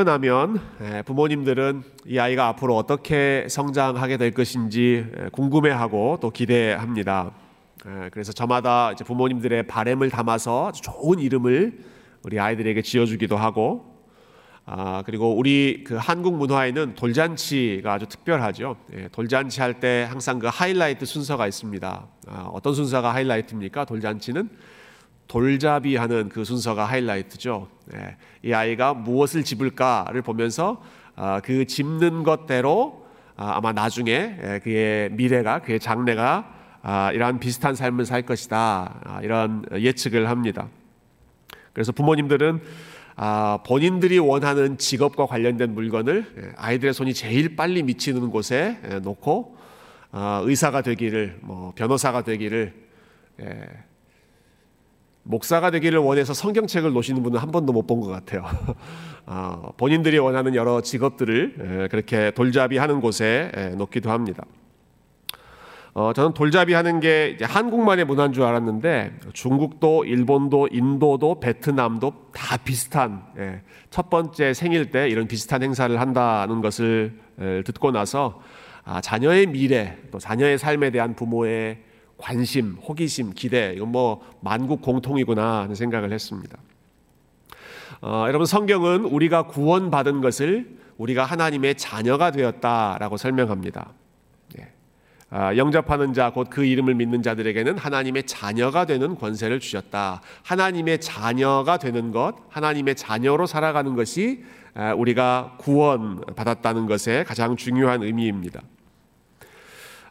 태어나면 부모님들은 이 아이가 앞으로 어떻게 성장하게 될 것인지 궁금해하고 또 기대합니다. 그래서 저마다 부모님들의 바램을 담아서 좋은 이름을 우리 아이들에게 지어주기도 하고 아, 그리고 우리 그 한국 문화에는 돌잔치가 아주 특별하죠. 예, 돌잔치 할 때 항상 그 하이라이트 순서가 있습니다. 아, 어떤 순서가 하이라이트입니까? 돌잔치는 돌잡이 하는 그 순서가 하이라이트죠. 예, 이 아이가 무엇을 집을까를 보면서 아, 그 집는 것대로 아, 아마 나중에 예, 그의 미래가 그의 장래가 아, 이러한 비슷한 삶을 살 것이다. 아, 이런 예측을 합니다. 그래서 부모님들은 아, 본인들이 원하는 직업과 관련된 물건을 예, 아이들의 손이 제일 빨리 미치는 곳에 예, 놓고 아, 의사가 되기를, 뭐 변호사가 되기를, 예, 목사가 되기를 원해서 성경책을 놓으시는 분은 한 번도 못 본 것 같아요. 아, 본인들이 원하는 여러 직업들을 예, 그렇게 돌잡이 하는 곳에 예, 놓기도 합니다. 어, 저는 돌잡이 하는 게 한국만의 문화인 줄 알았는데 중국도 일본도 인도도 베트남도 다 비슷한 예, 첫 번째 생일 때 이런 비슷한 행사를 한다는 것을 예, 듣고 나서 아, 자녀의 미래 또 자녀의 삶에 대한 부모의 관심, 호기심, 기대 이건 뭐 만국 공통이구나 하는 생각을 했습니다. 어, 여러분 성경은 우리가 구원받은 것을 우리가 하나님의 자녀가 되었다라고 설명합니다. 아, 영접하는 자, 곧 그 이름을 믿는 자들에게는 하나님의 자녀가 되는 권세를 주셨다. 하나님의 자녀가 되는 것, 하나님의 자녀로 살아가는 것이 아, 우리가 구원 받았다는 것의 가장 중요한 의미입니다.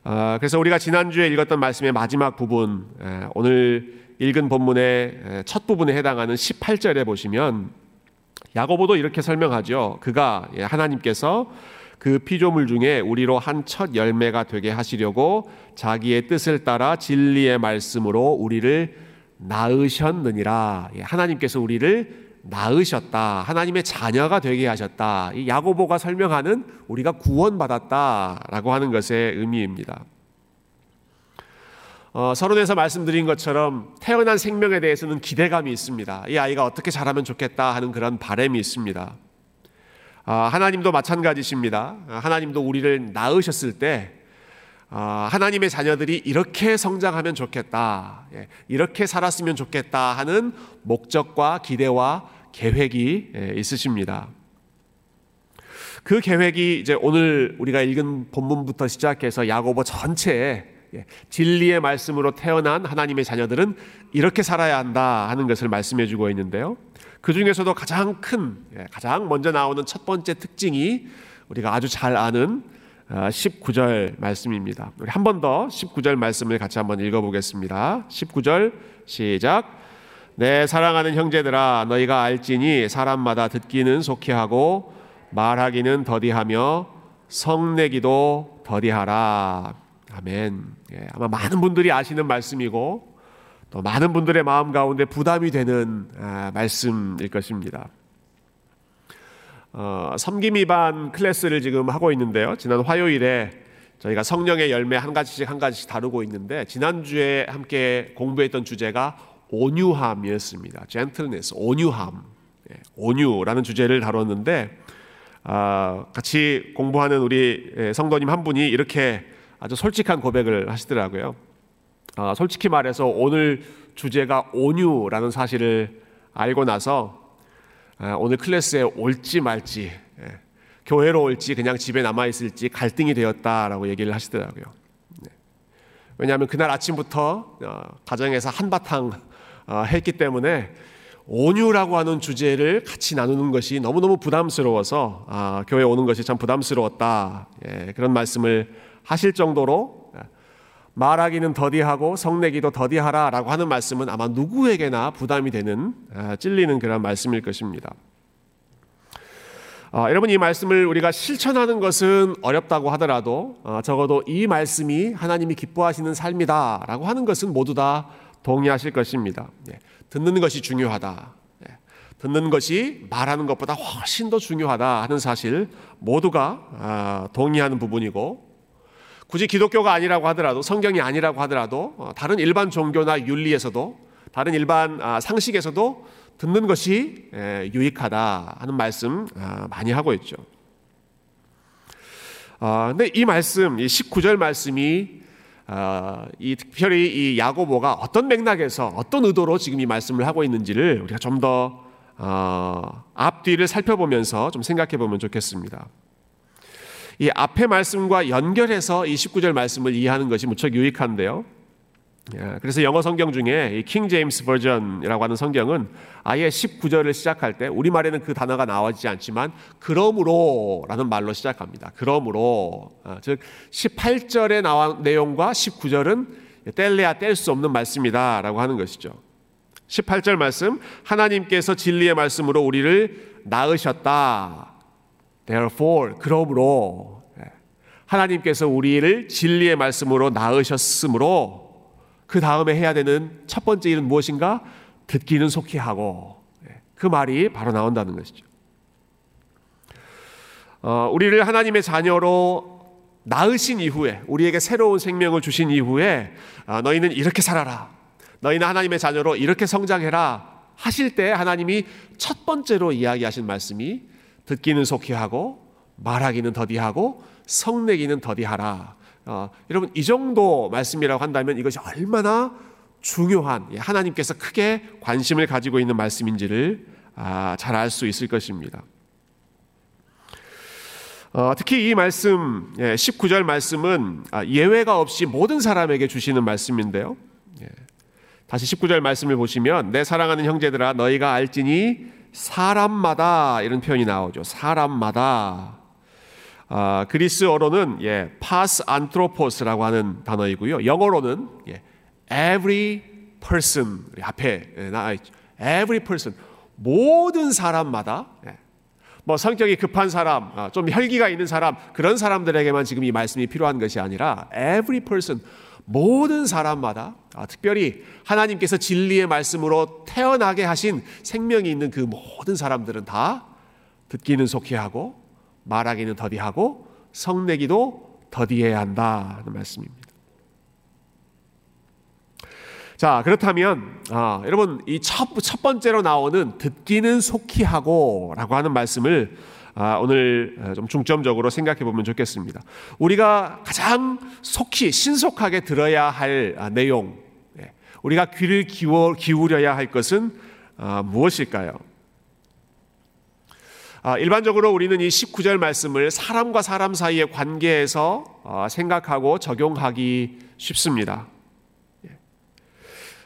아, 그래서 우리가 지난주에 읽었던 말씀의 마지막 부분, 오늘 읽은 본문의 첫 부분에 해당하는 18절에 보시면 야고보도 이렇게 설명하죠. 그가 예, 하나님께서 그 피조물 중에 우리로 한 첫 열매가 되게 하시려고 자기의 뜻을 따라 진리의 말씀으로 우리를 낳으셨느니라. 예, 하나님께서 우리를 낳으셨다. 하나님의 자녀가 되게 하셨다. 이 야고보가 설명하는 우리가 구원받았다라고 하는 것의 의미입니다. 어, 서론에서 말씀드린 것처럼 태어난 생명에 대해서는 기대감이 있습니다. 이 아이가 어떻게 자라면 좋겠다 하는 그런 바램이 있습니다. 아, 하나님도 마찬가지십니다. 아, 하나님도 우리를 낳으셨을 때 아, 하나님의 자녀들이 이렇게 성장하면 좋겠다, 예, 이렇게 살았으면 좋겠다 하는 목적과 기대와 계획이 예, 있으십니다. 그 계획이 이제 오늘 우리가 읽은 본문부터 시작해서 야고보 전체에 예, 진리의 말씀으로 태어난 하나님의 자녀들은 이렇게 살아야 한다 하는 것을 말씀해 주고 있는데요. 그 중에서도 가장 큰, 예, 가장 먼저 나오는 첫 번째 특징이 우리가 아주 잘 아는 19절 어, 말씀입니다. 우리 한 번 더 19절 말씀을 같이 한번 읽어보겠습니다. 19절 시작. 내 사랑하는 형제들아, 너희가 알지니 사람마다 듣기는 속히 하고 말하기는 더디하며 성내기도 더디하라. 아멘. 예, 아마 많은 분들이 아시는 말씀이고 또 많은 분들의 마음 가운데 부담이 되는 아, 말씀일 것입니다. 어, 섬김이반 클래스를 지금 하고 있는데요. 지난 화요일에 저희가 성령의 열매 한 가지씩 한 가지씩 다루고 있는데 지난주에 함께 공부했던 주제가 온유함이었습니다. gentleness, 온유함, 예, 온유라는 주제를 다뤘는데 아, 같이 공부하는 우리 예, 성도님 한 분이 이렇게 아주 솔직한 고백을 하시더라고요. 어, 솔직히 말해서 오늘 주제가 온유라는 사실을 알고 나서 어, 오늘 클래스에 올지 말지 예, 교회로 올지 그냥 집에 남아 있을지 갈등이 되었다라고 얘기를 하시더라고요. 네. 왜냐하면 그날 아침부터 어, 가정에서 한바탕 어, 했기 때문에 온유라고 하는 주제를 같이 나누는 것이 너무너무 부담스러워서 아, 교회 오는 것이 참 부담스러웠다. 예, 그런 말씀을 하실 정도로 말하기는 더디하고 성내기도 더디하라 라고 하는 말씀은 아마 누구에게나 부담이 되는 아, 찔리는 그런 말씀일 것입니다. 어, 여러분 이 말씀을 우리가 실천하는 것은 어렵다고 하더라도 어, 적어도 이 말씀이 하나님이 기뻐하시는 삶이다라고 하는 것은 모두 다 동의하실 것입니다. 예, 듣는 것이 중요하다. 예, 듣는 것이 말하는 것보다 훨씬 더 중요하다 하는 사실 모두가 아, 동의하는 부분이고 굳이 기독교가 아니라고 하더라도 성경이 아니라고 하더라도 어, 다른 일반 종교나 윤리에서도 다른 일반 아, 상식에서도 듣는 것이 유익하다 하는 말씀 아, 많이 하고 있죠. 아, 근데 이 말씀, 이 19절 말씀이 아, 이 특별히 이 야고보가 어떤 맥락에서 어떤 의도로 지금 이 말씀을 하고 있는지를 우리가 좀더 어, 앞뒤를 살펴보면서 좀 생각해 보면 좋겠습니다. 이 앞의 말씀과 연결해서 이 19절 말씀을 이해하는 것이 무척 유익한데요. 예, 그래서 영어 성경 중에 킹 제임스 버전이라고 하는 성경은 아예 19절을 시작할 때 우리말에는 그 단어가 나오지 않지만 그러므로 라는 말로 시작합니다. 그러므로 어, 즉 18절에 나온 내용과 19절은 뗄래야 뗄 수 없는 말씀이다 라고 하는 것이죠. 18절 말씀 하나님께서 진리의 말씀으로 우리를 낳으셨다. Therefore 그러므로 예, 하나님께서 우리를 진리의 말씀으로 낳으셨으므로 그 다음에 해야 되는 첫 번째 일은 무엇인가? 듣기는 속히 하고 예, 그 말이 바로 나온다는 것이죠. 어, 우리를 하나님의 자녀로 낳으신 이후에 우리에게 새로운 생명을 주신 이후에 어, 너희는 이렇게 살아라. 너희는 하나님의 자녀로 이렇게 성장해라 하실 때 하나님이 첫 번째로 이야기하신 말씀이 듣기는 속히 하고 말하기는 더디하고 성내기는 더디하라. 어, 여러분 이 정도 말씀이라고 한다면 이것이 얼마나 중요한 예, 하나님께서 크게 관심을 가지고 있는 말씀인지를 아, 잘알 수 있을 것입니다. 어, 특히 이 말씀 예, 19절 말씀은 아, 예외가 없이 모든 사람에게 주시는 말씀인데요. 예. 다시 19절 말씀을 보시면 내 사랑하는 형제들아 너희가 알지니 사람마다 이런 표현이 나오죠. 사람마다 아, 그리스어로는 예, 파스 안트로포스라고 하는 단어이고요. 영어로는 예, every person 앞에 예, 나와 있죠. every person 모든 사람마다 예, 뭐 성격이 급한 사람, 아, 좀 혈기가 있는 사람 그런 사람들에게만 지금 이 말씀이 필요한 것이 아니라 every person 모든 사람마다 아, 특별히 하나님께서 진리의 말씀으로 태어나게 하신 생명이 있는 그 모든 사람들은 다 듣기는 속히 하고 말하기는 더디하고 성내기도 더디해야 한다는 말씀입니다. 자 그렇다면 아, 여러분 이 첫 첫 번째로 나오는 듣기는 속히 하고라고 하는 말씀을 아, 오늘 어, 좀 중점적으로 생각해 보면 좋겠습니다. 우리가 가장 속히 신속하게 들어야 할 아, 내용, 예, 우리가 귀를 기워, 기울여야 할 것은 아, 무엇일까요? 일반적으로 우리는 이 19절 말씀을 사람과 사람 사이의 관계에서 어, 생각하고 적용하기 쉽습니다. 예.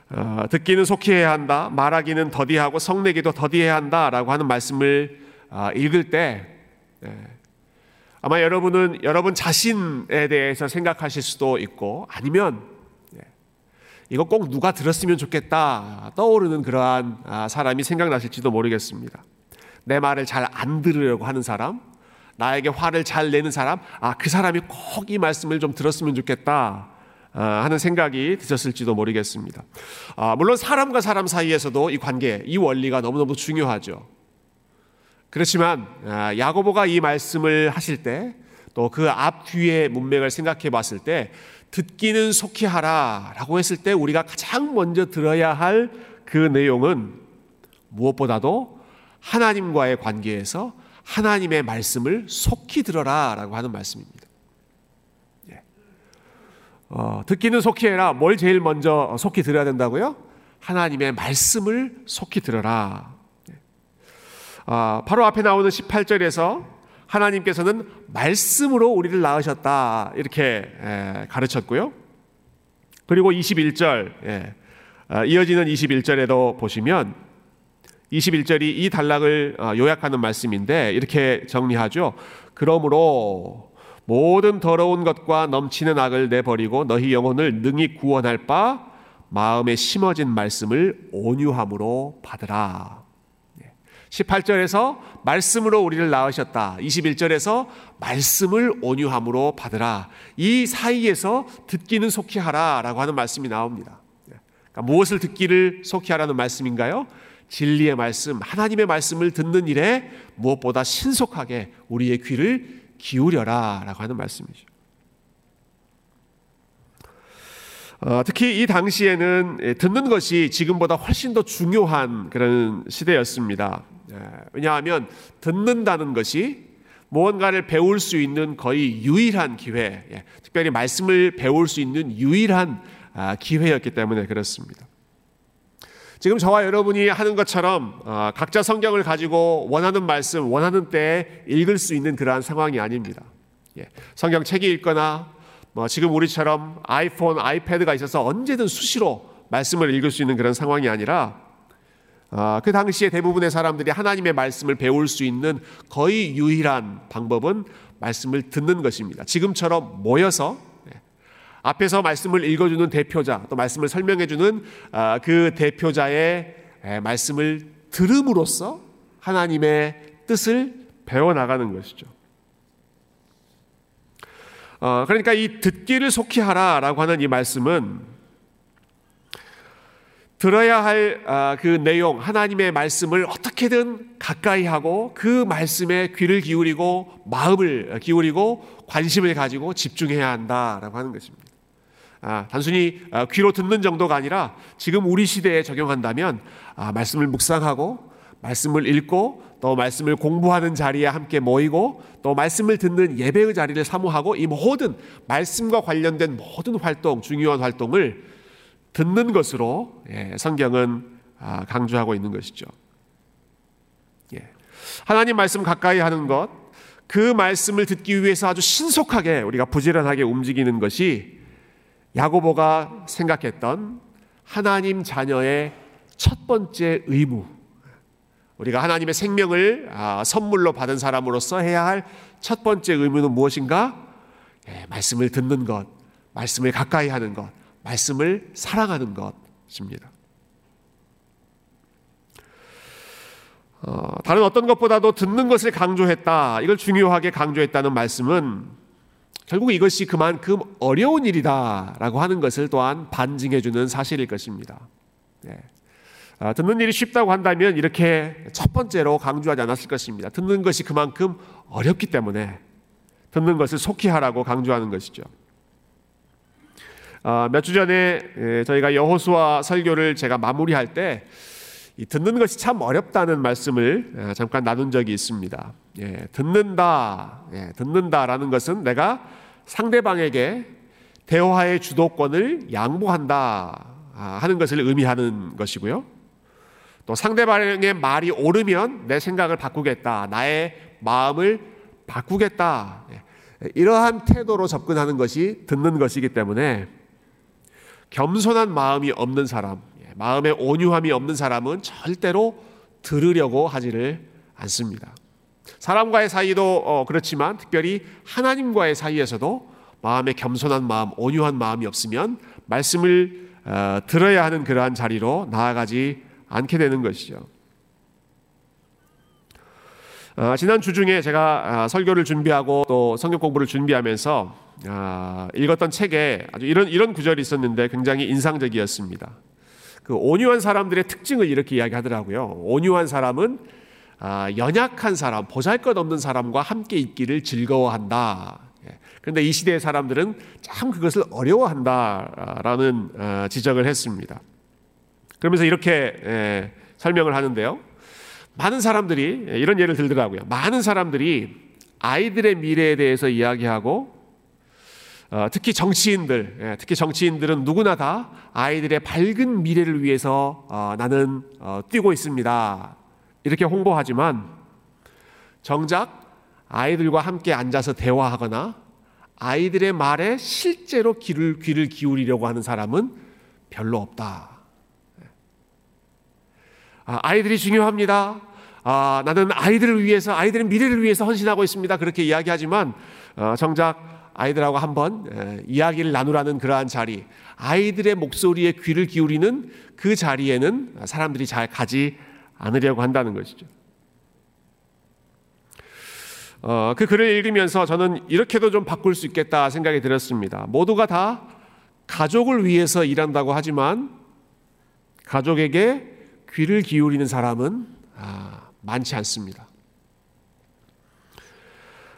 어, 듣기는 속히 해야 한다, 말하기는 더디하고 성내기도 더디해야 한다라고 하는 말씀을 아, 읽을 때 예, 아마 여러분은 여러분 자신에 대해서 생각하실 수도 있고 아니면 예, 이거 꼭 누가 들었으면 좋겠다 떠오르는 그러한 아, 사람이 생각나실지도 모르겠습니다. 내 말을 잘 안 들으려고 하는 사람, 나에게 화를 잘 내는 사람, 아, 그 사람이 꼭 이 말씀을 좀 들었으면 좋겠다. 아, 하는 생각이 드셨을지도 모르겠습니다. 물론 사람과 사람 사이에서도 이 관계, 이 원리가 너무너무 중요하죠. 그렇지만 아, 야고보가 이 말씀을 하실 때 또 그 앞 뒤의 문맥을 생각해 봤을 때 듣기는 속히 하라 라고 했을 때 우리가 가장 먼저 들어야 할 그 내용은 무엇보다도 하나님과의 관계에서 하나님의 말씀을 속히 들어라 라고 하는 말씀입니다. 예. 어, 듣기는 속히 해라. 뭘 제일 먼저 속히 들어야 된다고요? 하나님의 말씀을 속히 들어라. 아, 바로 앞에 나오는 18절에서 하나님께서는 말씀으로 우리를 낳으셨다 이렇게 가르쳤고요. 그리고 21절 예, 아, 이어지는 21절에도 보시면 21절이 이 단락을 아, 요약하는 말씀인데 이렇게 정리하죠. 그러므로 모든 더러운 것과 넘치는 악을 내버리고 너희 영혼을 능히 구원할 바 마음에 심어진 말씀을 온유함으로 받으라. 18절에서 말씀으로 우리를 낳으셨다. 21절에서 말씀을 온유함으로 받으라. 이 사이에서 듣기는 속히 하라 라고 하는 말씀이 나옵니다. 그러니까 무엇을 듣기를 속히 하라는 말씀인가요? 진리의 말씀, 하나님의 말씀을 듣는 일에 무엇보다 신속하게 우리의 귀를 기울여라 라고 하는 말씀이죠. 어, 특히 이 당시에는 예, 듣는 것이 지금보다 훨씬 더 중요한 그런 시대였습니다. 예, 왜냐하면 듣는다는 것이 무언가를 배울 수 있는 거의 유일한 기회, 예, 특별히 말씀을 배울 수 있는 유일한 아, 기회였기 때문에 그렇습니다. 지금 저와 여러분이 하는 것처럼 아, 각자 성경을 가지고 원하는 말씀, 원하는 때에 읽을 수 있는 그러한 상황이 아닙니다. 예, 성경 책이 읽거나 뭐 지금 우리처럼 아이폰, 아이패드가 있어서 언제든 수시로 말씀을 읽을 수 있는 그런 상황이 아니라 아, 그 당시에 대부분의 사람들이 하나님의 말씀을 배울 수 있는 거의 유일한 방법은 말씀을 듣는 것입니다. 지금처럼 모여서 예, 앞에서 말씀을 읽어주는 대표자 또 말씀을 설명해주는 아, 그 대표자의 예, 말씀을 들음으로써 하나님의 뜻을 배워나가는 것이죠. 어, 그러니까 이 듣기를 속히 하라라고 하는 이 말씀은 들어야 할그 아, 내용, 하나님의 말씀을 어떻게든 가까이 하고 그 말씀에 귀를 기울이고 마음을 기울이고 관심을 가지고 집중해야 한다라고 하는 것입니다. 아, 단순히 아, 귀로 듣는 정도가 아니라 지금 우리 시대에 적용한다면 아, 말씀을 묵상하고 말씀을 읽고 또 말씀을 공부하는 자리에 함께 모이고 또 말씀을 듣는 예배의 자리를 사모하고 이 모든 말씀과 관련된 모든 활동, 중요한 활동을 듣는 것으로 예, 성경은 아, 강조하고 있는 것이죠. 예. 하나님 말씀 가까이 하는 것, 그 말씀을 듣기 위해서 아주 신속하게 우리가 부지런하게 움직이는 것이 야고보가 생각했던 하나님 자녀의 첫 번째 의무. 우리가 하나님의 생명을 아, 선물로 받은 사람으로서 해야 할 첫 번째 의무는 무엇인가? 예, 말씀을 듣는 것, 말씀을 가까이 하는 것, 말씀을 사랑하는 것입니다. 어, 다른 어떤 것보다도 듣는 것을 강조했다. 이걸 중요하게 강조했다는 말씀은 결국 이것이 그만큼 어려운 일이다라고 하는 것을 또한 반증해주는 사실일 것입니다. 네. 아, 듣는 일이 쉽다고 한다면 이렇게 첫 번째로 강조하지 않았을 것입니다. 듣는 것이 그만큼 어렵기 때문에 듣는 것을 속히 하라고 강조하는 것이죠. 아, 몇주 전에 예, 저희가 여호수아 설교를 제가 마무리할 때 듣는 것이 참 어렵다는 말씀을 아, 잠깐 나눈 적이 있습니다. 예, 듣는다, 예, 듣는다라는 것은 내가 상대방에게 대화의 주도권을 양보한다 아, 하는 것을 의미하는 것이고요. 또 상대방의 말이 옳으면 내 생각을 바꾸겠다, 나의 마음을 바꾸겠다. 이러한 태도로 접근하는 것이 듣는 것이기 때문에 겸손한 마음이 없는 사람, 예, 마음에 온유함이 없는 사람은 절대로 들으려고 하지를 않습니다. 사람과의 사이도 어, 그렇지만 특별히 하나님과의 사이에서도 마음에 겸손한 마음, 온유한 마음이 없으면 말씀을 어, 들어야 하는 그러한 자리로 나아가지 않게 되는 것이죠. 어, 지난 주 중에 제가 설교를 준비하고 또 성경 공부를 준비하면서 아, 읽었던 책에 아주 이런 이런 구절이 있었는데 굉장히 인상적이었습니다. 그 온유한 사람들의 특징을 이렇게 이야기하더라고요. 온유한 사람은 아, 연약한 사람, 보잘것없는 사람과 함께 있기를 즐거워한다. 예. 그런데 이 시대의 사람들은 참 그것을 어려워한다라는 어, 지적을 했습니다. 그러면서 이렇게 예, 설명을 하는데요. 많은 사람들이 예, 이런 예를 들더라고요. 많은 사람들이 아이들의 미래에 대해서 이야기하고 어, 특히 정치인들, 예, 특히 정치인들은 누구나 다 아이들의 밝은 미래를 위해서 어, 나는 어, 뛰고 있습니다. 이렇게 홍보하지만 정작 아이들과 함께 앉아서 대화하거나 아이들의 말에 실제로 귀를, 귀를 기울이려고 하는 사람은 별로 없다. 예. 아, 아이들이 중요합니다. 아, 나는 아이들을 위해서, 아이들의 미래를 위해서 헌신하고 있습니다. 그렇게 이야기하지만 정작 아이들하고 한번 이야기를 나누라는 그러한 자리, 아이들의 목소리에 귀를 기울이는 그 자리에는 사람들이 잘 가지 않으려고 한다는 것이죠. 어, 그 글을 읽으면서 저는 이렇게도 좀 바꿀 수 있겠다 생각이 들었습니다. 모두가 다 가족을 위해서 일한다고 하지만 가족에게 귀를 기울이는 사람은 아, 많지 않습니다.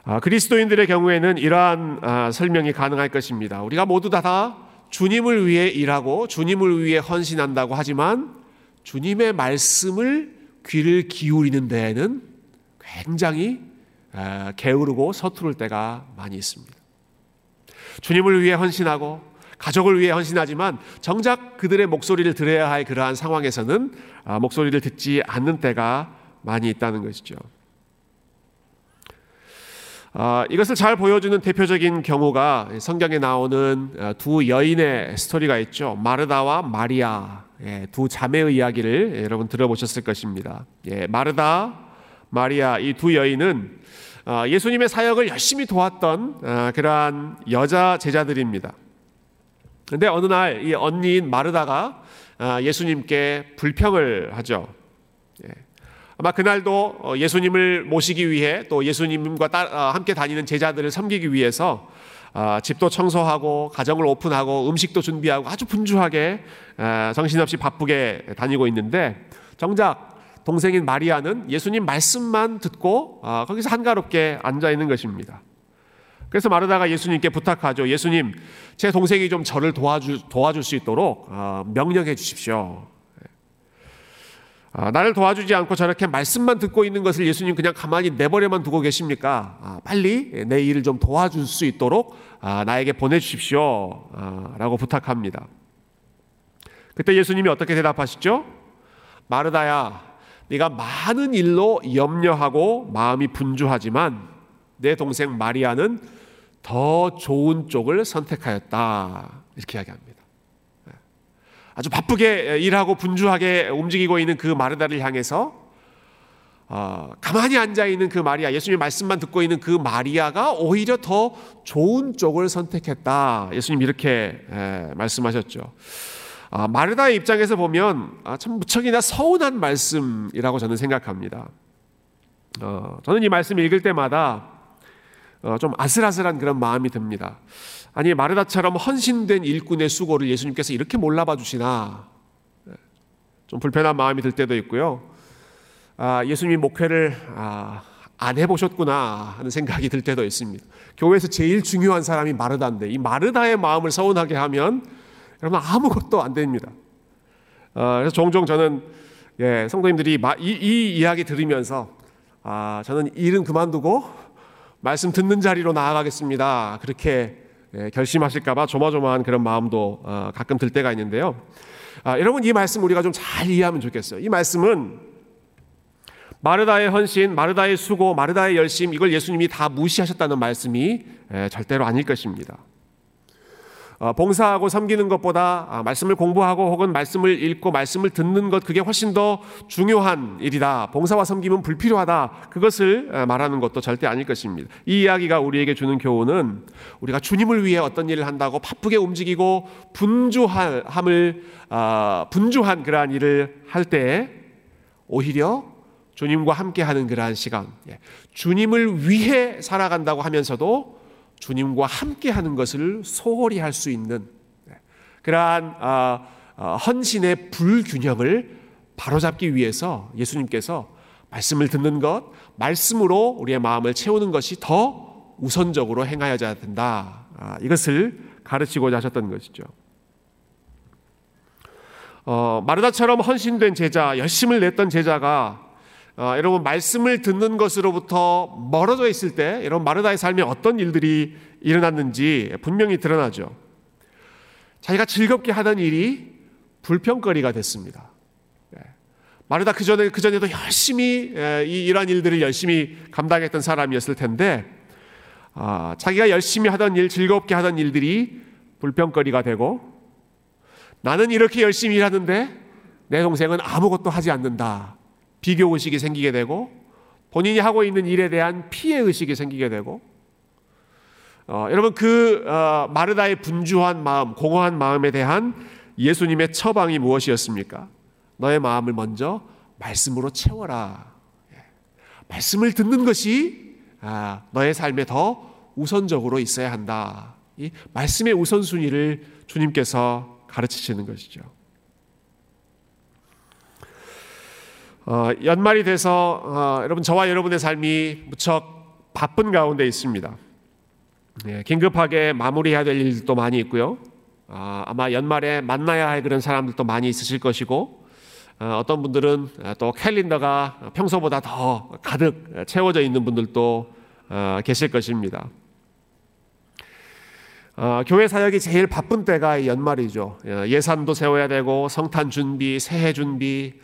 아, 그리스도인들의 경우에는 이러한 아, 설명이 가능할 것입니다. 우리가 모두 다, 다 주님을 위해 일하고 주님을 위해 헌신한다고 하지만 주님의 말씀을 귀를 기울이는 데에는 굉장히 아, 게으르고 서투를 때가 많이 있습니다. 주님을 위해 헌신하고 가족을 위해 헌신하지만 정작 그들의 목소리를 들어야 할 그러한 상황에서는 아, 목소리를 듣지 않는 때가 많이 있다는 것이죠. 아, 이것을 잘 보여주는 대표적인 경우가 성경에 나오는 아, 두 여인의 스토리가 있죠. 마르다와 마리아 예, 두 자매의 이야기를 여러분 들어보셨을 것입니다. 예, 마르다, 마리아 이 두 여인은 예수님의 사역을 열심히 도왔던 그러한 여자 제자들입니다. 근데 어느 날 이 언니인 마르다가 아, 예수님께 불평을 하죠. 예. 아마 그날도 어, 예수님을 모시기 위해 또 예수님과 아, 함께 다니는 제자들을 섬기기 위해서 아, 집도 청소하고 가정을 오픈하고 음식도 준비하고 아주 분주하게 정신없이 바쁘게 다니고 있는데 정작 동생인 마리아는 예수님 말씀만 듣고 거기서 한가롭게 앉아 있는 것입니다. 그래서 마르다가 예수님께 부탁하죠. 예수님, 제 동생이 좀 저를 도와주, 도와줄 수 있도록 어, 명령해 주십시오. 아, 나를 도와주지 않고 저렇게 말씀만 듣고 있는 것을 예수님 그냥 가만히 내버려만 두고 계십니까? 아, 빨리 내 일을 좀 도와줄 수 있도록 아, 나에게 보내주십시오. 라고 부탁합니다. 그때 예수님이 어떻게 대답하시죠? 마르다야, 네가 많은 일로 염려하고 마음이 분주하지만 내 동생 마리아는 더 좋은 쪽을 선택하였다. 이렇게 이야기합니다. 예. 아주 바쁘게 일하고 분주하게 움직이고 있는 그 마르다를 향해서 어, 가만히 앉아 있는 그 마리아, 예수님 말씀만 듣고 있는 그 마리아가 오히려 더 좋은 쪽을 선택했다. 예수님 이렇게 에, 예, 말씀하셨죠. 아, 마르다의 입장에서 보면 아, 참 무척이나 서운한 말씀이라고 저는 생각합니다. 어, 저는 이 말씀 읽을 때마다 어, 좀 아슬아슬한 그런 마음이 듭니다. 아니 마르다처럼 헌신된 일꾼의 수고를 예수님께서 이렇게 몰라봐 주시나 네. 좀 불편한 마음이 들 때도 있고요. 아, 예수님 목회를 아, 안 해보셨구나 하는 생각이 들 때도 있습니다. 교회에서 제일 중요한 사람이 마르다인데 이 마르다의 마음을 서운하게 하면 여러분 아무것도 안 됩니다. 어, 그래서 종종 저는 예, 성도님들이 이, 이 이야기 들으면서 아, 저는 일은 그만두고 말씀 듣는 자리로 나아가겠습니다. 그렇게 예, 결심하실까봐 조마조마한 그런 마음도 어, 가끔 들 때가 있는데요. 아, 여러분 이 말씀 우리가 좀 잘 이해하면 좋겠어요. 이 말씀은 마르다의 헌신, 마르다의 수고, 마르다의 열심 이걸 예수님이 다 무시하셨다는 말씀이 예, 절대로 아닐 것입니다. 어, 봉사하고 섬기는 것보다 아, 말씀을 공부하고 혹은 말씀을 읽고 말씀을 듣는 것 그게 훨씬 더 중요한 일이다. 봉사와 섬김은 불필요하다. 그것을 어, 말하는 것도 절대 아닐 것입니다. 이 이야기가 우리에게 주는 교훈은 우리가 주님을 위해 어떤 일을 한다고 바쁘게 움직이고 분주함을 아, 분주한 그러한 일을 할 때 오히려 주님과 함께하는 그러한 시간, 예, 주님을 위해 살아간다고 하면서도 주님과 함께 하는 것을 소홀히 할 수 있는 네, 그러한 아, 아, 헌신의 불균형을 바로잡기 위해서 예수님께서 말씀을 듣는 것, 말씀으로 우리의 마음을 채우는 것이 더 우선적으로 행하여야 된다. 아, 이것을 가르치고자 하셨던 것이죠. 어, 마르다처럼 헌신된 제자, 열심을 냈던 제자가 어, 여러분 말씀을 듣는 것으로부터 멀어져 있을 때 여러분 마르다의 삶에 어떤 일들이 일어났는지 분명히 드러나죠. 자기가 즐겁게 하던 일이 불평거리가 됐습니다. 예. 마르다 그 전에 그 전에도 열심히 예, 이 이러한 일들을 열심히 감당했던 사람이었을 텐데 아, 자기가 열심히 하던 일, 즐겁게 하던 일들이 불평거리가 되고 나는 이렇게 열심히 일하는데 내 동생은 아무것도 하지 않는다. 비교 의식이 생기게 되고 본인이 하고 있는 일에 대한 피해 의식이 생기게 되고 어, 여러분 그 어, 마르다의 분주한 마음, 공허한 마음에 대한 예수님의 처방이 무엇이었습니까? 너의 마음을 먼저 말씀으로 채워라. 예. 말씀을 듣는 것이 아, 너의 삶에 더 우선적으로 있어야 한다. 이 말씀의 우선순위를 주님께서 가르치시는 것이죠. 어, 연말이 돼서 어, 여러분 저와 여러분의 삶이 무척 바쁜 가운데 있습니다. 네, 긴급하게 마무리해야 될 일도 많이 있고요. 아, 아마 연말에 만나야 할 그런 사람들도 많이 있으실 것이고 어, 어떤 분들은 또 캘린더가 평소보다 더 가득 채워져 있는 분들도 어, 계실 것입니다. 어, 교회 사역이 제일 바쁜 때가 연말이죠. 예산도 세워야 되고 성탄 준비, 새해 준비,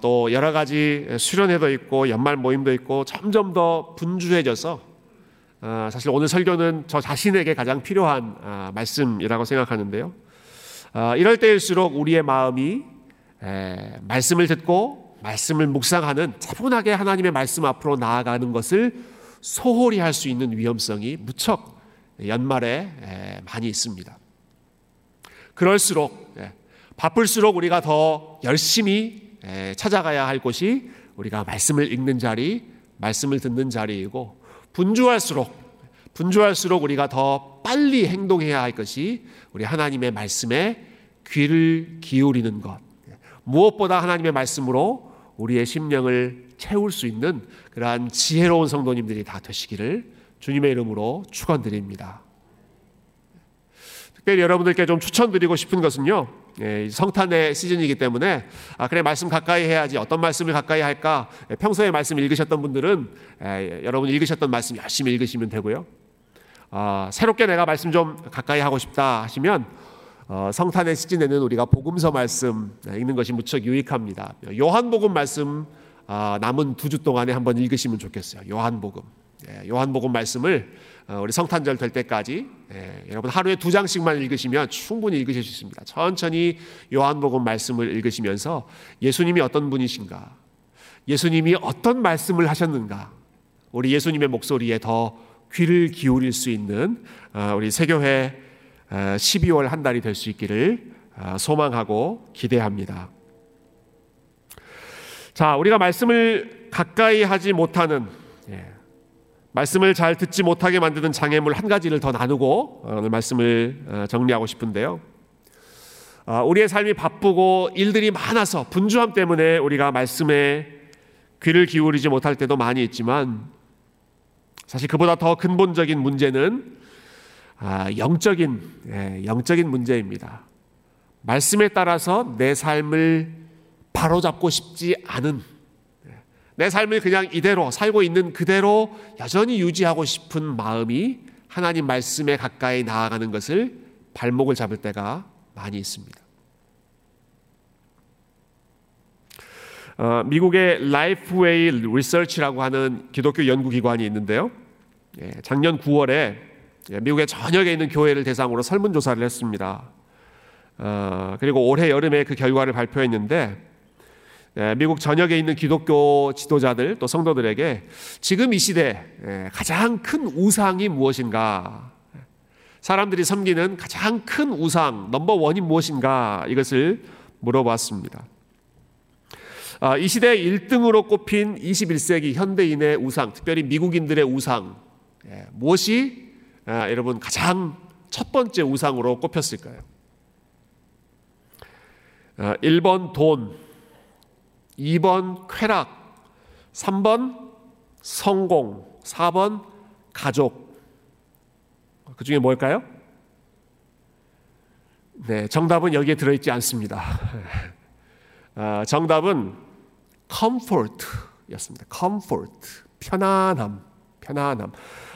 또 여러 가지 수련회도 있고 연말 모임도 있고 점점 더 분주해져서 아, 사실 오늘 설교는 저 자신에게 가장 필요한 아, 말씀이라고 생각하는데요. 아, 이럴 때일수록 우리의 마음이 말씀을 듣고 말씀을 묵상하는 차분하게 하나님의 말씀 앞으로 나아가는 것을 소홀히 할 수 있는 위험성이 무척 연말에 많이 있습니다. 그럴수록 바쁠수록 우리가 더 열심히 찾아가야 할 곳이 우리가 말씀을 읽는 자리, 말씀을 듣는 자리이고 분주할수록 분주할수록 우리가 더 빨리 행동해야 할 것이 우리 하나님의 말씀에 귀를 기울이는 것. 무엇보다 하나님의 말씀으로 우리의 심령을 채울 수 있는 그러한 지혜로운 성도님들이 다 되시기를 주님의 이름으로 축원드립니다. 특별히 여러분들께 좀 추천드리고 싶은 것은요. 예, 성탄의 시즌이기 때문에 아 그래 말씀 가까이 해야지. 어떤 말씀을 가까이 할까? 예, 평소에 말씀 읽으셨던 분들은 예, 여러분 읽으셨던 말씀 열심히 읽으시면 되고요. 아, 새롭게 내가 말씀 좀 가까이 하고 싶다 하시면 어, 성탄의 시즌에는 우리가 복음서 말씀 읽는 것이 무척 유익합니다. 요한복음 말씀 아, 남은 두 주 동안에 한번 읽으시면 좋겠어요. 요한복음. 예, 요한복음 말씀을 어, 우리 성탄절 될 때까지 예, 여러분 하루에 두 장씩만 읽으시면 충분히 읽으실 수 있습니다. 천천히 요한복음 말씀을 읽으시면서 예수님이 어떤 분이신가, 예수님이 어떤 말씀을 하셨는가, 우리 예수님의 목소리에 더 귀를 기울일 수 있는 어, 우리 세교회 12월 어, 한 달이 될 수 있기를 소망하고 기대합니다. 자, 우리가 말씀을 가까이 하지 못하는 예, 말씀을 잘 듣지 못하게 만드는 장애물 한 가지를 더 나누고 어, 오늘 말씀을 어, 정리하고 싶은데요. 아, 우리의 삶이 바쁘고 일들이 많아서 분주함 때문에 우리가 말씀에 귀를 기울이지 못할 때도 많이 있지만 사실 그보다 더 근본적인 문제는 아, 영적인 예, 영적인 문제입니다. 말씀에 따라서 내 삶을 바로잡고 싶지 않은 내 삶을 그냥 이대로 살고 있는 그대로 여전히 유지하고 싶은 마음이 하나님 말씀에 가까이 나아가는 것을 발목을 잡을 때가 많이 있습니다. 어, 미국의 라이프웨이 리서치라고 하는 기독교 연구기관이 있는데요. 예, 작년 9월에 예, 미국의 전역에 있는 교회를 대상으로 설문조사를 했습니다. 어, 그리고 올해 여름에 그 결과를 발표했는데 예, 미국 전역에 있는 기독교 지도자들 또 성도들에게 지금 이 시대 예, 가장 큰 우상이 무엇인가? 사람들이 섬기는 가장 큰 우상 넘버 원이 무엇인가? 이것을 물어봤습니다. 아, 이 시대 1등으로 꼽힌 21세기 현대인의 우상, 특별히 미국인들의 우상 예, 무엇이 아, 여러분 가장 첫 번째 우상으로 꼽혔을까요? 1번 아, 돈, 2번 쾌락, 3번 성공, 4번 가족. 그 중에 뭘까요? 네, 정답은 여기에 들어있지 않습니다. 아, 정답은 comfort였습니다. comfort, 편안함, 편안함.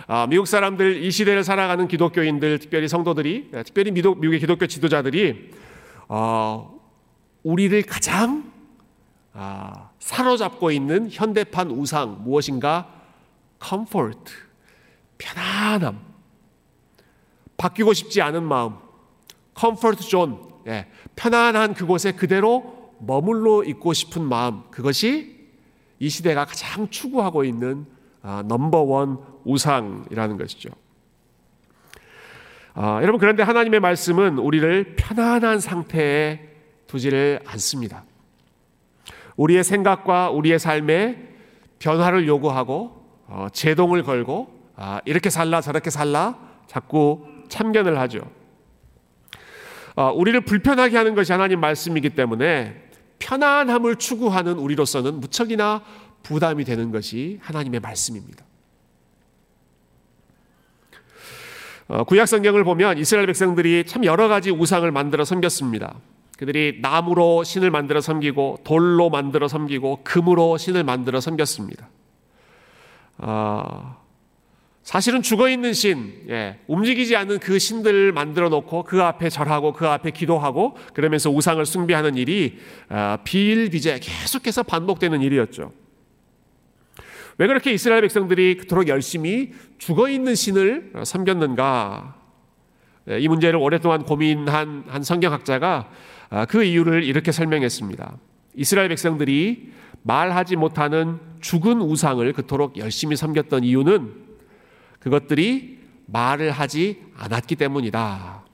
아, 미국 사람들 이 시대를 살아가는 기독교인들, 특별히 성도들이, 특별히 미국, 미국의 기독교 지도자들이 어, 우리를 가장 아, 사로잡고 있는 현대판 우상 무엇인가? comfort, 편안함, 바뀌고 싶지 않은 마음, comfort zone, 예, 편안한 그곳에 그대로 머물러 있고 싶은 마음, 그것이 이 시대가 가장 추구하고 있는 아, 넘버원 우상이라는 것이죠. 아, 여러분 그런데 하나님의 말씀은 우리를 편안한 상태에 두지를 않습니다. 우리의 생각과 우리의 삶에 변화를 요구하고 어, 제동을 걸고 아, 이렇게 살라 저렇게 살라 자꾸 참견을 하죠. 어, 우리를 불편하게 하는 것이 하나님 말씀이기 때문에 편안함을 추구하는 우리로서는 무척이나 부담이 되는 것이 하나님의 말씀입니다. 어, 구약 성경을 보면 이스라엘 백성들이 참 여러 가지 우상을 만들어 섬겼습니다. 그들이 나무로 신을 만들어 섬기고 돌로 만들어 섬기고 금으로 신을 만들어 섬겼습니다. 어, 사실은 죽어 있는 신, 예, 움직이지 않는 그 신들을 만들어 놓고 그 앞에 절하고 그 앞에 기도하고 그러면서 우상을 숭배하는 일이 어, 비일비재 계속해서 반복되는 일이었죠. 왜 그렇게 이스라엘 백성들이 그토록 열심히 죽어 있는 신을 섬겼는가? 예, 이 문제를 오랫동안 고민한 한 성경학자가 아, 그 이유를 이렇게 설명했습니다. 이스라엘 백성들이 말하지 못하는 죽은 우상을 그토록 열심히 섬겼던 이유는 그것들이 말을 하지 않았기 때문이다.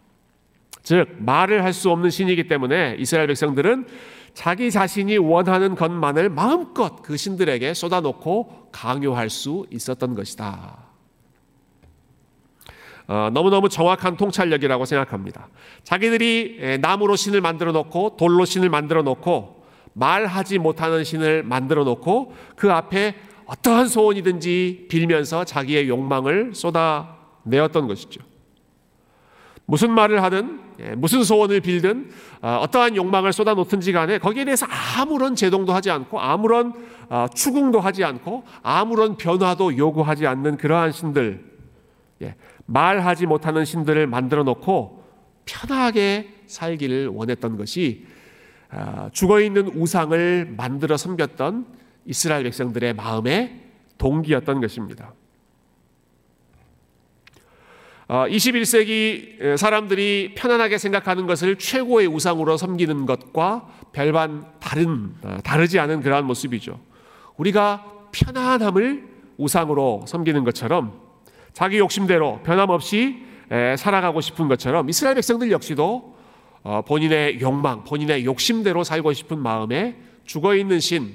즉, 말을 할 수 없는 신이기 때문에 이스라엘 백성들은 자기 자신이 원하는 것만을 마음껏 그 신들에게 쏟아놓고 강요할 수 있었던 것이다. 어, 너무너무 정확한 통찰력이라고 생각합니다. 자기들이 나무로 신을 만들어 놓고 돌로 신을 만들어 놓고 말하지 못하는 신을 만들어 놓고 그 앞에 어떠한 소원이든지 빌면서 자기의 욕망을 쏟아내었던 것이죠. 무슨 말을 하든 예, 무슨 소원을 빌든 어, 어떠한 욕망을 쏟아놓든지 간에 거기에 대해서 아무런 제동도 하지 않고 아무런 어, 추궁도 하지 않고 아무런 변화도 요구하지 않는 그러한 신들 예, 말하지 못하는 신들을 만들어 놓고 편하게 살기를 원했던 것이 어, 죽어 있는 우상을 만들어 섬겼던 이스라엘 백성들의 마음의 동기였던 것입니다. 21세기 어, 사람들이 편안하게 생각하는 것을 최고의 우상으로 섬기는 것과 별반 다른 어, 다르지 않은 그러한 모습이죠. 우리가 편안함을 우상으로 섬기는 것처럼 자기 욕심대로 변함없이 살아가고 싶은 것처럼 이스라엘 백성들 역시도 어, 본인의 욕망, 본인의 욕심대로 살고 싶은 마음에 죽어 있는 신,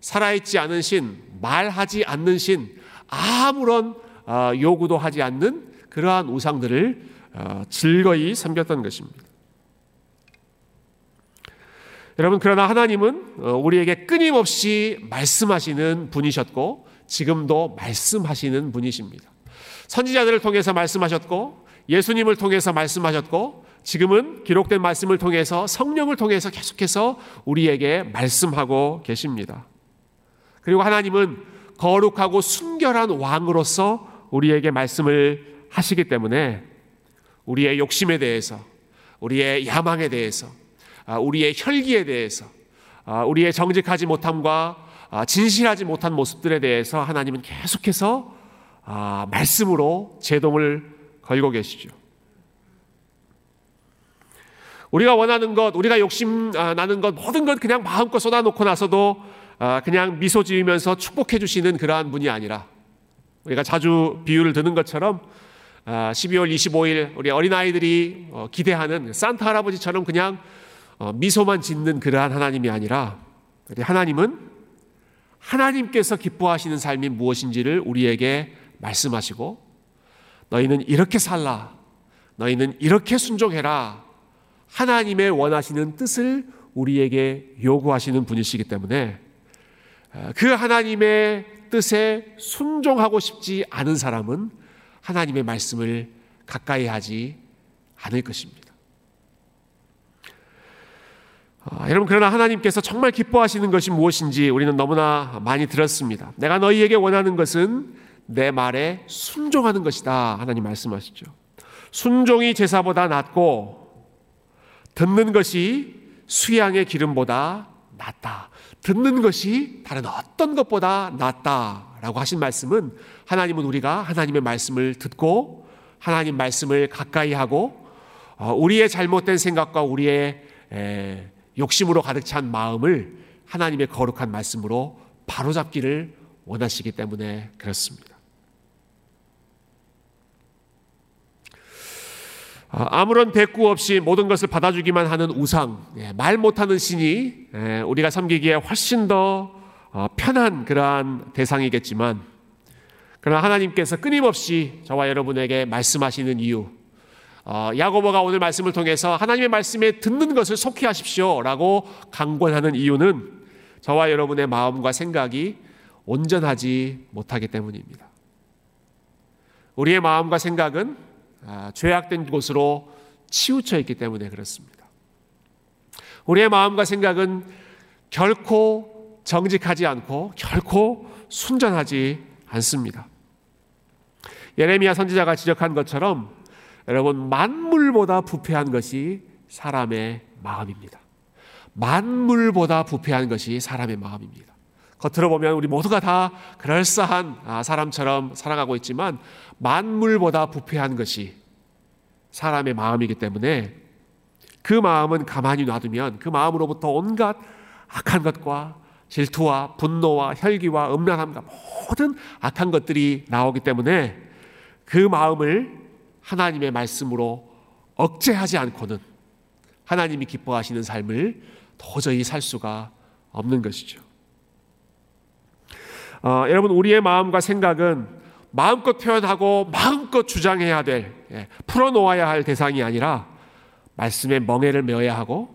살아있지 않은 신, 말하지 않는 신, 아무런 요구도 하지 않는 그러한 우상들을 어, 즐거이 섬겼던 것입니다. 여러분 그러나 하나님은 어, 우리에게 끊임없이 말씀하시는 분이셨고 지금도 말씀하시는 분이십니다. 선지자들을 통해서 말씀하셨고 예수님을 통해서 말씀하셨고 지금은 기록된 말씀을 통해서 성령을 통해서 계속해서 우리에게 말씀하고 계십니다. 그리고 하나님은 거룩하고 순결한 왕으로서 우리에게 말씀을 하시기 때문에 우리의 욕심에 대해서, 우리의 야망에 대해서, 아, 우리의 혈기에 대해서, 아, 우리의 정직하지 못함과 아, 진실하지 못한 모습들에 대해서 하나님은 계속해서 말씀으로 제동을 걸고 계시죠. 우리가 원하는 것, 우리가 욕심 나는 것, 모든 것 그냥 마음껏 쏟아놓고 나서도 그냥 미소 지으면서 축복해 주시는 그러한 분이 아니라 우리가 자주 비유를 드는 것처럼 12월 아, 25일 우리 어린아이들이 어, 기대하는 산타 할아버지처럼 그냥 어, 미소만 짓는 그러한 하나님이 아니라 하나님은 하나님께서 기뻐하시는 삶이 무엇인지를 우리에게 말씀하시고 너희는 이렇게 살라. 너희는 이렇게 순종해라. 하나님의 원하시는 뜻을 우리에게 요구하시는 분이시기 때문에 아, 그 하나님의 뜻에 순종하고 싶지 않은 사람은 하나님의 말씀을 가까이 하지 않을 것입니다. 아, 여러분 그러나 하나님께서 정말 기뻐하시는 것이 무엇인지 우리는 너무나 많이 들었습니다. 내가 너희에게 원하는 것은 내 말에 순종하는 것이다. 하나님 말씀하시죠. 순종이 제사보다 낫고 듣는 것이 수양의 기름보다 낫다. 듣는 것이 다른 어떤 것보다 낫다라고 하신 말씀은 하나님은 우리가 하나님의 말씀을 듣고 하나님 말씀을 가까이 하고 어, 우리의 잘못된 생각과 우리의 욕심으로 가득 찬 마음을 하나님의 거룩한 말씀으로 바로잡기를 원하시기 때문에 그렇습니다. 아, 아무런 대꾸 없이 모든 것을 받아주기만 하는 우상, 예, 말 못하는 신이 예, 우리가 섬기기에 훨씬 더 어, 편한 그러한 대상이겠지만, 그러나 하나님께서 끊임없이 저와 여러분에게 말씀하시는 이유, 어, 야고보가 오늘 말씀을 통해서 하나님의 말씀에 듣는 것을 속히 하십시오라고 강권하는 이유는 저와 여러분의 마음과 생각이 온전하지 못하기 때문입니다. 우리의 마음과 생각은 아, 죄악된 곳으로 치우쳐 있기 때문에 그렇습니다. 우리의 마음과 생각은 결코 정직하지 않고 결코 순전하지 않습니다. 예레미야 선지자가 지적한 것처럼 여러분 만물보다 부패한 것이 사람의 마음입니다. 만물보다 부패한 것이 사람의 마음입니다. 겉으로 보면 우리 모두가 다 그럴싸한 아, 사람처럼 살아가고 있지만 만물보다 부패한 것이 사람의 마음이기 때문에 그 마음은 가만히 놔두면 그 마음으로부터 온갖 악한 것과 질투와 분노와 혈기와 음란함과 모든 악한 것들이 나오기 때문에 그 마음을 하나님의 말씀으로 억제하지 않고는 하나님이 기뻐하시는 삶을 도저히 살 수가 없는 것이죠. 어, 여러분 우리의 마음과 생각은 마음껏 표현하고 마음껏 주장해야 될 예, 풀어놓아야 할 대상이 아니라 말씀의 멍에를 메어야 하고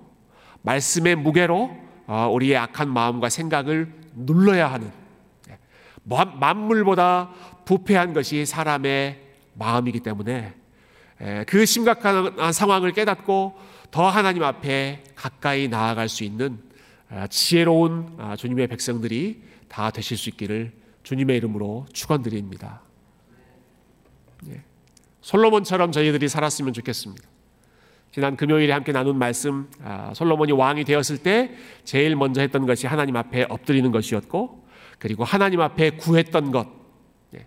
말씀의 무게로 어, 우리의 악한 마음과 생각을 눌러야 하는 예, 만물보다 부패한 것이 사람의 마음이기 때문에 예, 그 심각한 상황을 깨닫고 더 하나님 앞에 가까이 나아갈 수 있는 아, 지혜로운 아, 주님의 백성들이 다 되실 수 있기를 주님의 이름으로 축원드립니다. 예. 솔로몬처럼 저희들이 살았으면 좋겠습니다. 지난 금요일에 함께 나눈 말씀, 아, 솔로몬이 왕이 되었을 때 제일 먼저 했던 것이 하나님 앞에 엎드리는 것이었고, 그리고 하나님 앞에 구했던 것. 예.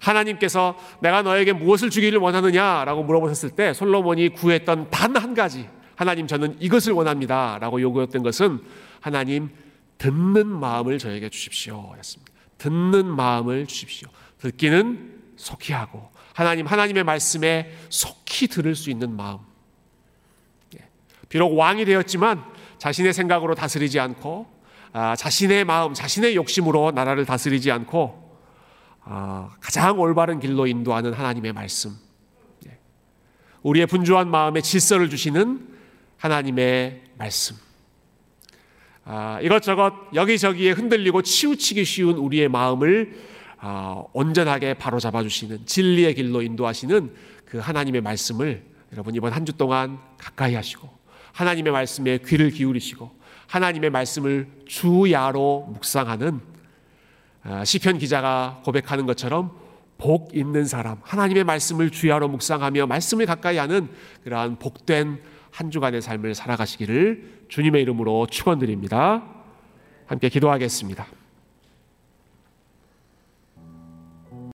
하나님께서 내가 너에게 무엇을 주기를 원하느냐라고 물어보셨을 때 솔로몬이 구했던 단 한 가지, 하나님 저는 이것을 원합니다라고 요구했던 것은 하나님 듣는 마음을 저에게 주십시오. 였습니다. 듣는 마음을 주십시오. 듣기는 속히 하고 하나님 하나님의 말씀에 속히 들을 수 있는 마음. 예. 비록 왕이 되었지만 자신의 생각으로 다스리지 않고 아, 자신의 마음, 자신의 욕심으로 나라를 다스리지 않고 아, 가장 올바른 길로 인도하는 하나님의 말씀. 예. 우리의 분주한 마음에 질서를 주시는 하나님의 말씀. 아, 이것저것 여기저기에 흔들리고 치우치기 쉬운 우리의 마음을 아, 온전하게 바로잡아 주시는 진리의 길로 인도하시는 그 하나님의 말씀을 여러분 이번 한 주 동안 가까이 하시고 하나님의 말씀에 귀를 기울이시고 하나님의 말씀을 주야로 묵상하는 아, 시편 기자가 고백하는 것처럼 복 있는 사람 하나님의 말씀을 주야로 묵상하며 말씀을 가까이 하는 그러한 복된 한 주간의 삶을 살아가시기를 주님의 이름으로 축원드립니다. 함께 기도하겠습니다.